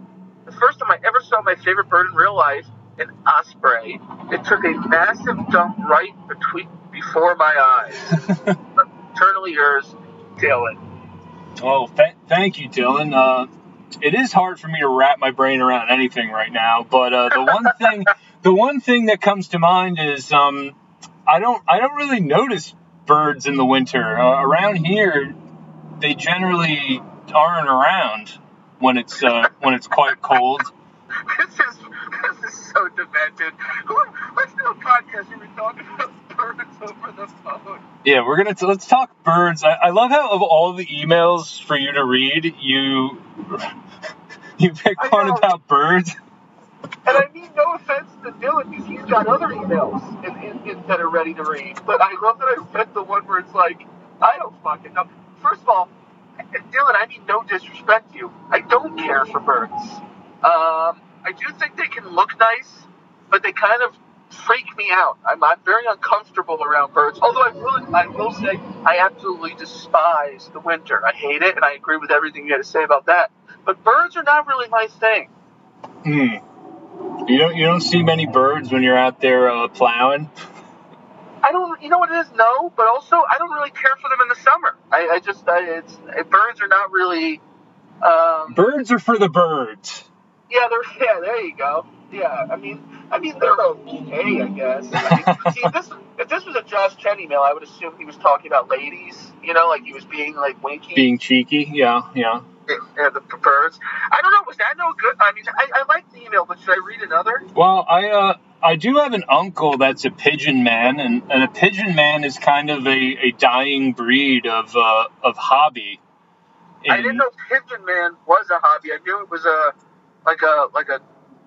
The first time I ever saw my favorite bird in real life, an osprey, it took a massive dump right between before my eyes. Eternally yours, Dylan. Oh, th- thank you, Dylan. Uh, it is hard for me to wrap my brain around anything right now, but uh, the one thing, the one thing that comes to mind is um, I don't, I don't really notice birds in the winter uh, around here. They generally aren't around when it's uh, when it's quite cold. This is this is so demented. Let's do a podcast where we talk about birds over the phone. Yeah, we're gonna t- let's talk birds. I, I love how of all the emails for you to read, you you pick I one know. about birds. And I mean no offense to Dylan because he's got other emails in, in, in, that are ready to read. But I love that I read the one where it's like, I don't fucking know. First of all, Dylan, I mean no disrespect to you. I don't care for birds. Um, I do think they can look nice, but they kind of freak me out. I'm, I'm very uncomfortable around birds. Although I will, I will say I absolutely despise the winter. I hate it, and I agree with everything you had to say about that. But birds are not really my thing. Hmm. You don't you don't see many birds when you're out there uh, plowing. I don't, you know what it is? No, but also I don't really care for them in the summer. I, I just, I, it's birds are not really. Um, Birds are for the birds. yeah, they're yeah. There you go. Yeah, I mean, I mean they're okay, I guess. I mean, see, if this if this was a Josh Chen email, I would assume he was talking about ladies. You know, like he was being like winky. Being cheeky, yeah, yeah. yeah, the, birds. I don't know. Was that no good? I mean, I, I like the email, but should I read another? Well, I uh, I do have an uncle that's a pigeon man, and, and a pigeon man is kind of a, a dying breed of uh, of hobby. I didn't know Pigeon Man was a hobby. I knew it was a like a like a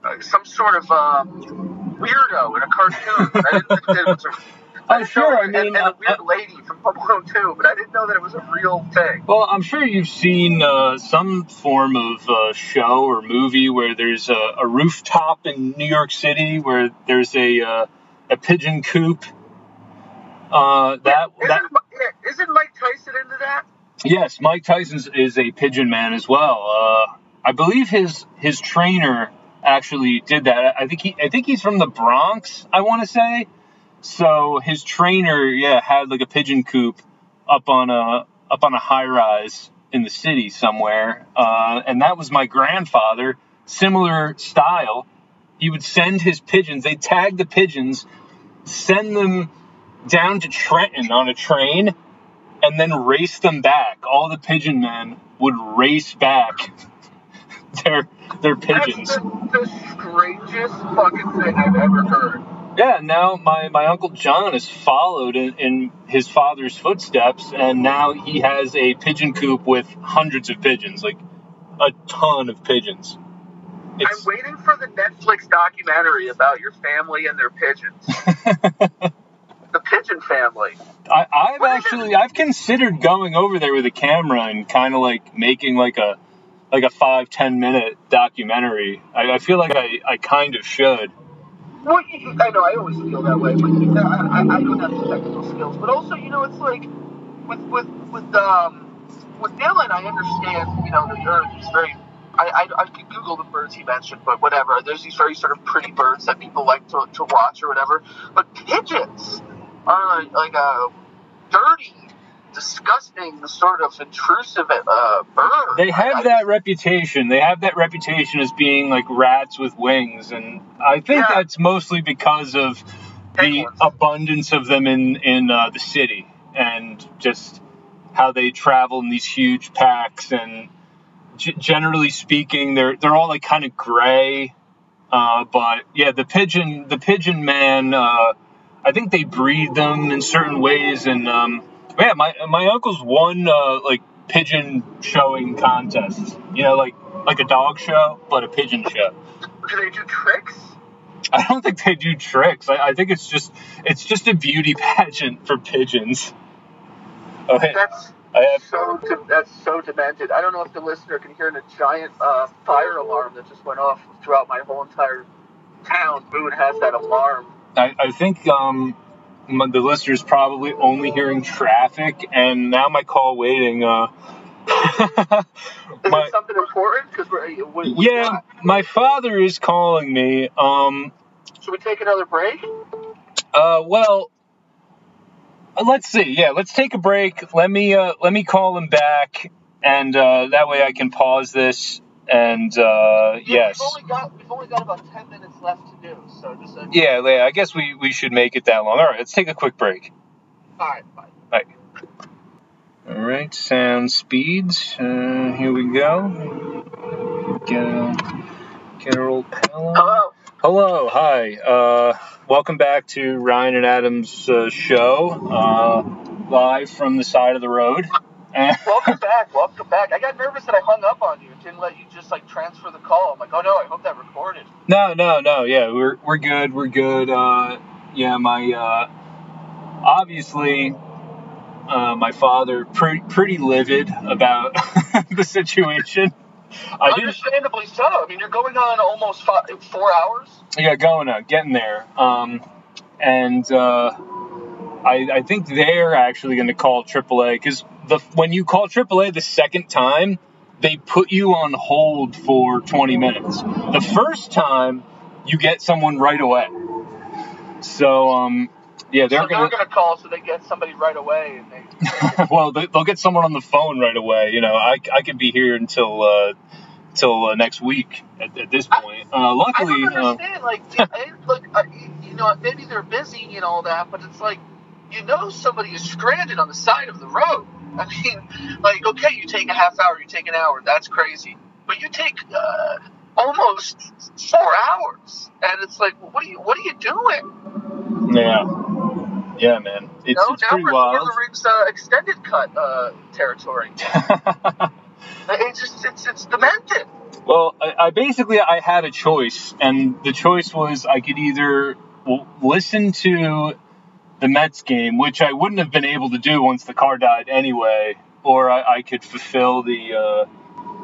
uh, some sort of um, weirdo in a cartoon. I didn't think that it was a. Oh, sure, I mean, and, and uh, a weird lady from Home Alone 2, but I didn't know that it was a real thing. Well, I'm sure you've seen uh, some form of uh, show or movie where there's a, a rooftop in New York City where there's a uh, a pigeon coop. Uh, that that Isn't, yeah, isn't Mike Tyson into that? yes, Mike Tyson is a pigeon man as well. Uh, I believe his his trainer actually did that. I think he I think he's from the Bronx. I want to say. So his trainer, yeah, had like a pigeon coop up on a up on a high rise in the city somewhere, uh, and that was my grandfather. Similar style. He would send his pigeons. They tag the pigeons, send them down to Trenton on a train, and then race them back. All the pigeon men would race back their their pigeons. That's the, the strangest fucking thing I've ever heard. Yeah, now my, my uncle John has followed in, in his father's footsteps, and now he has a pigeon coop with hundreds of pigeons, like a ton of pigeons. I'm waiting for the Netflix documentary about your family and their pigeons. the pigeon family. I, I've actually I've considered going over there with a camera and kind of like making like a like a five ten minute documentary. I, I feel like I, I kind of should. Well, I know I always feel that way, but I, I don't have the technical skills. But also, you know, it's like with with with um with Dylan, I understand. You know, the are these very. I, I, I could Google the birds he mentioned, but whatever. There's these very sort of pretty birds that people like to, to watch or whatever. But pigeons are like, like a dirty, disgusting, sort of intrusive uh, bird. They have I that reputation. They have that reputation as being like rats with wings, and I think Yeah. that's mostly because of the abundance of them in in uh, the city, and just how they travel in these huge packs. And g- generally speaking, they're they're all like kind of gray. Uh, but yeah, the pigeon, the pigeon man. Uh, I think they breed them in certain ways, and um, yeah, my my uncle's won uh, like pigeon showing contests. You know, like like a dog show, but a pigeon show. Do they do tricks? I don't think they do tricks. I, I think it's just it's just a beauty pageant for pigeons. Oh, hey, That's I have so de- that's so demented. I don't know if the listener can hear the giant uh, fire alarm that just went off throughout my whole entire town. Boone has that alarm. I, I think um, the listener's probably only hearing traffic, and now my call waiting. Uh, Is my, it something important? Because we're we, we yeah, got- my father is calling me. Um, Should we take another break? uh, well, uh, let's see. Yeah, let's take a break. Let me uh, let me call him back, and uh, that way I can pause this. And uh, yes, We've only got we've only got about ten minutes left to do. So just uh, yeah, yeah. I guess we we should make it that long. All right, let's take a quick break. all right. Bye. Bye. All right, sound speeds. Uh, here we go. Get, uh, get our old pal. Hello. Hello, hi. Uh, welcome back to Ryan and Adam's uh, show, uh, live from the side of the road. Welcome back. Welcome back. I got nervous that I hung up on you and didn't let you just like transfer the call. I'm like, oh no, I hope that recorded. no, no, no. Yeah, we're we're good. We're good. Uh, yeah, my uh, obviously. Uh, my father pretty pretty livid about the situation. I Understandably so. I mean, you're going on almost five, four hours. Yeah, going on, getting there. Um, and uh, I, I think they're actually going to call AAA because the when you call AAA the second time, they put you on hold for 20 minutes. The first time, you get someone right away. So um, yeah, they're so gonna. they're going to call so they get somebody right away, and they. well, they, they'll get someone on the phone right away. You know, I, I could be here until uh, till uh, next week at, at this point. Uh, I luckily, don't uh, understand. Like, I- look, uh, you know, maybe they're busy and all that, but it's like, you know, somebody is stranded on the side of the road. I mean, like, okay, you take a half hour, you take an hour, that's crazy. But you take uh, almost four hours, and it's like, what are you what are you doing? Yeah, yeah, man. It's, no, it's now pretty we're wild. The Rings uh, extended cut uh, territory. It's just it's it's demented. well, I, I basically I had a choice, and the choice was I could either w- listen to the Mets game, which I wouldn't have been able to do once the car died anyway, or I, I could fulfill the uh,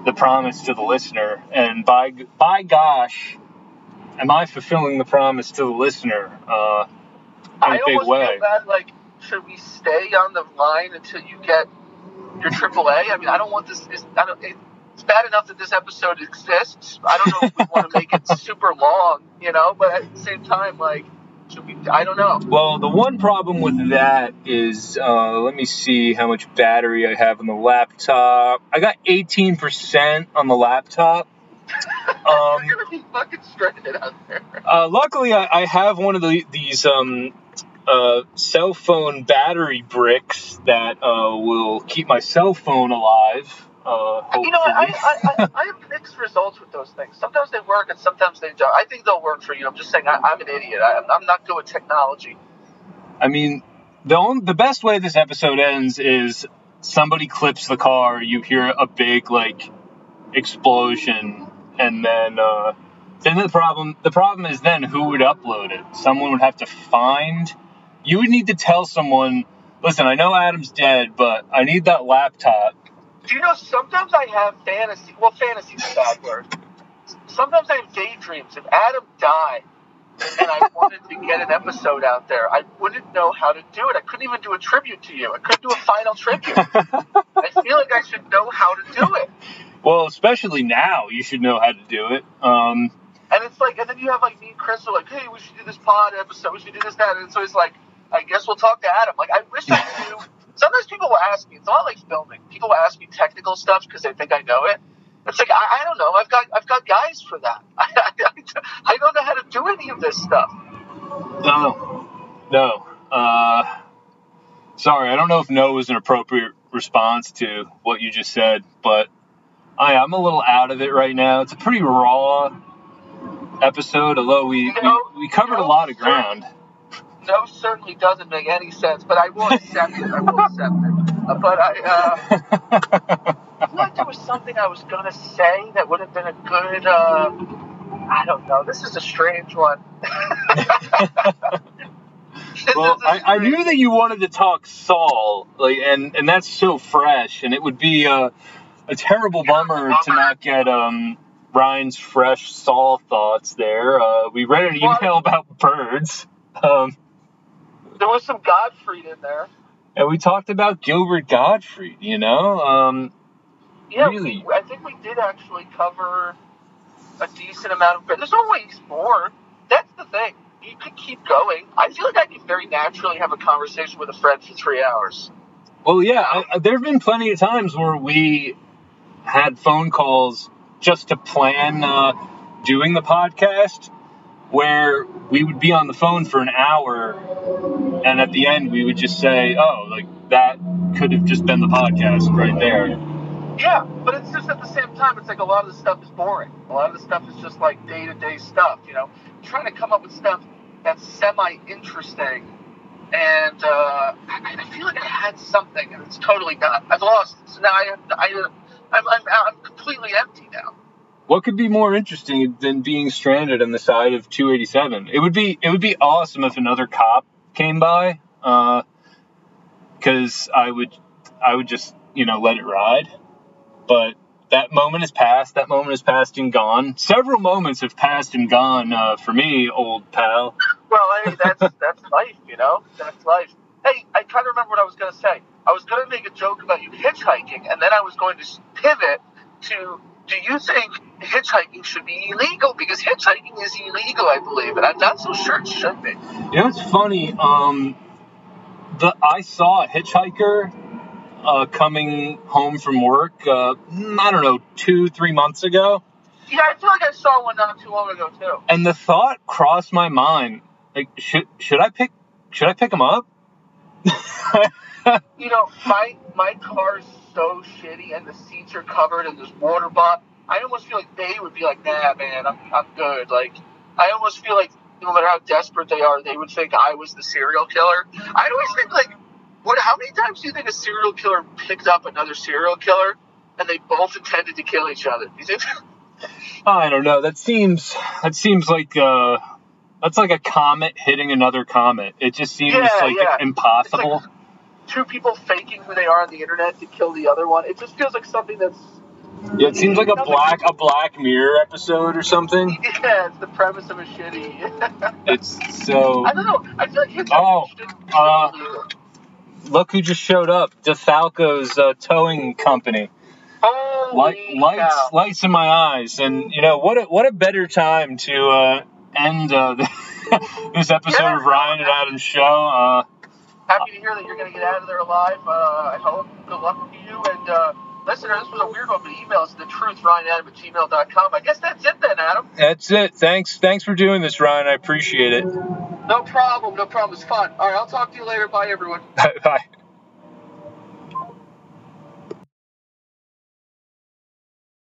the promise to the listener. And by by gosh, am I fulfilling the promise to the listener uh, in I a big way? feel bad. Like, should we stay on the line until you get your AAA? I mean, I don't want this. It's, I don't, it's bad enough that this episode exists. I don't know if we want to make it super long, you know. But at the same time, like, we? I don't know. Well, the one problem with that is, uh, let me see how much battery I have on the laptop. I got 18% on the laptop. Um, You're gonna be fucking stranded out there. uh, luckily, I, I have one of the, these um, uh, cell phone battery bricks that uh, will keep my cell phone alive. Uh, hopefully. You know, I, I, I, have mixed results with those things. Sometimes they work and sometimes they don't. I think they'll work for you. I'm just saying I, I'm an idiot. I, I'm not good with technology. I mean, the only, the best way this episode ends is somebody clips the car, you hear a big like explosion, and then uh, then the problem the problem is then who would upload it? Someone would have to find. You would need to tell someone, listen, I know Adam's dead, but I need that laptop. Do you know, sometimes I have fantasy. Well, fantasy is a bad word. Sometimes I have daydreams. If Adam died and I wanted to get an episode out there, I wouldn't know how to do it. I couldn't even do a tribute to you. I couldn't do a final tribute. I feel like I should know how to do it. well, especially now, you should know how to do it. Um, And it's like, and then you have like me and Chris are like, hey, we should do this pod episode. We should do this, that. And so it's like, I guess we'll talk to Adam. Like, I wish I knew. Sometimes people will ask me, it's a lot like filming. People will ask me technical stuff because they think I know it. It's like, I, I don't know. I've got, I've got guys for that. I, I, I don't know how to do any of this stuff. No, no. Uh, sorry, I don't know if no was an appropriate response to what you just said, but I, I'm a little out of it right now. It's a pretty raw episode, although we, No, we, we covered a lot of ground. No, certainly doesn't make any sense, but I will accept it. I will accept it. Uh, but I, uh, I like there was something I was going to say that would have been a good, uh, I don't know. This is a strange one. Well, I, I, knew that you wanted to talk Saul, like, and, and that's so fresh, and it would be a, a terrible bummer to not get um, Ryan's fresh Saul thoughts there. Uh, we read an email about birds. Um, There was some Gottfried in there. And we talked about Gilbert Gottfried, you know? Um, Yeah, Really? we, I think we did actually cover a decent amount of. There's always more. That's the thing. You could keep going. I feel like I could very naturally have a conversation with a friend for three hours. well, yeah, there have been plenty of times where we had phone calls just to plan uh, doing the podcast, where we would be on the phone for an hour, and at the end we would just say, oh, like that could have just been the podcast right there. Yeah, but it's just at the same time, it's like a lot of the stuff is boring. A lot of the stuff is just like day to day stuff, you know? Trying to come up with stuff that's semi interesting. And uh, I, I feel like I had something, and it's totally gone. I've lost it. So now I, I, I'm, I'm, I'm completely empty now. What could be more interesting than being stranded on the side of 287? It would be it would be awesome if another cop came by, because I would I would just you know let it ride. But that moment is past. That moment is past and gone. Several moments have passed and gone uh, for me, old pal. Well, hey, that's that's life, you know. That's life. Hey, I try to remember what I was going to say. I was going to make a joke about you hitchhiking, and then I was going to pivot to: Do you think hitchhiking should be illegal? Because hitchhiking is illegal, I believe, and I'm not so sure it should be. You know, it's funny. Um, the I saw a hitchhiker uh, coming home from work. Uh, I don't know, two three months ago. Yeah, I feel like I saw one not too long ago too. and the thought crossed my mind like should should i pick should i pick him up You know, my my car is so shitty, and the seats are covered, and there's water bot I almost feel like they would be like, nah, man, I'm, I'm good. Like, I almost feel like no matter how desperate they are, they would think I was the serial killer. I always think like, what? How many times do you think a serial killer picked up another serial killer, and they both intended to kill each other? Do you think? I don't know. That seems that seems like uh, that's like a comet hitting another comet. It just seems Yeah, like yeah. impossible. Two people faking who they are on the internet to kill the other one. It just feels like something that's yeah, it seems like a black a Black Mirror episode or something. yeah, it's the premise of a shitty. It's so. I don't know. I feel like his Oh, uh, Look who just showed up. DeFalco's uh, towing company. Holy Light, lights, cow. lights in my eyes, and you know what? A, what a better time to uh, end uh, this episode Yeah. of Ryan and Adam's show. Uh, Happy to hear that you're going to get out of there alive. Uh, I hope. Good luck to you. And uh, listener, this was a weird one, but email us the truth, ryanadam at gmail.com. I guess that's it then, Adam. that's it. Thanks, thanks for doing this, Ryan. I appreciate it. No problem. No problem. It's fun. All right, I'll talk to you later. Bye, everyone. Bye.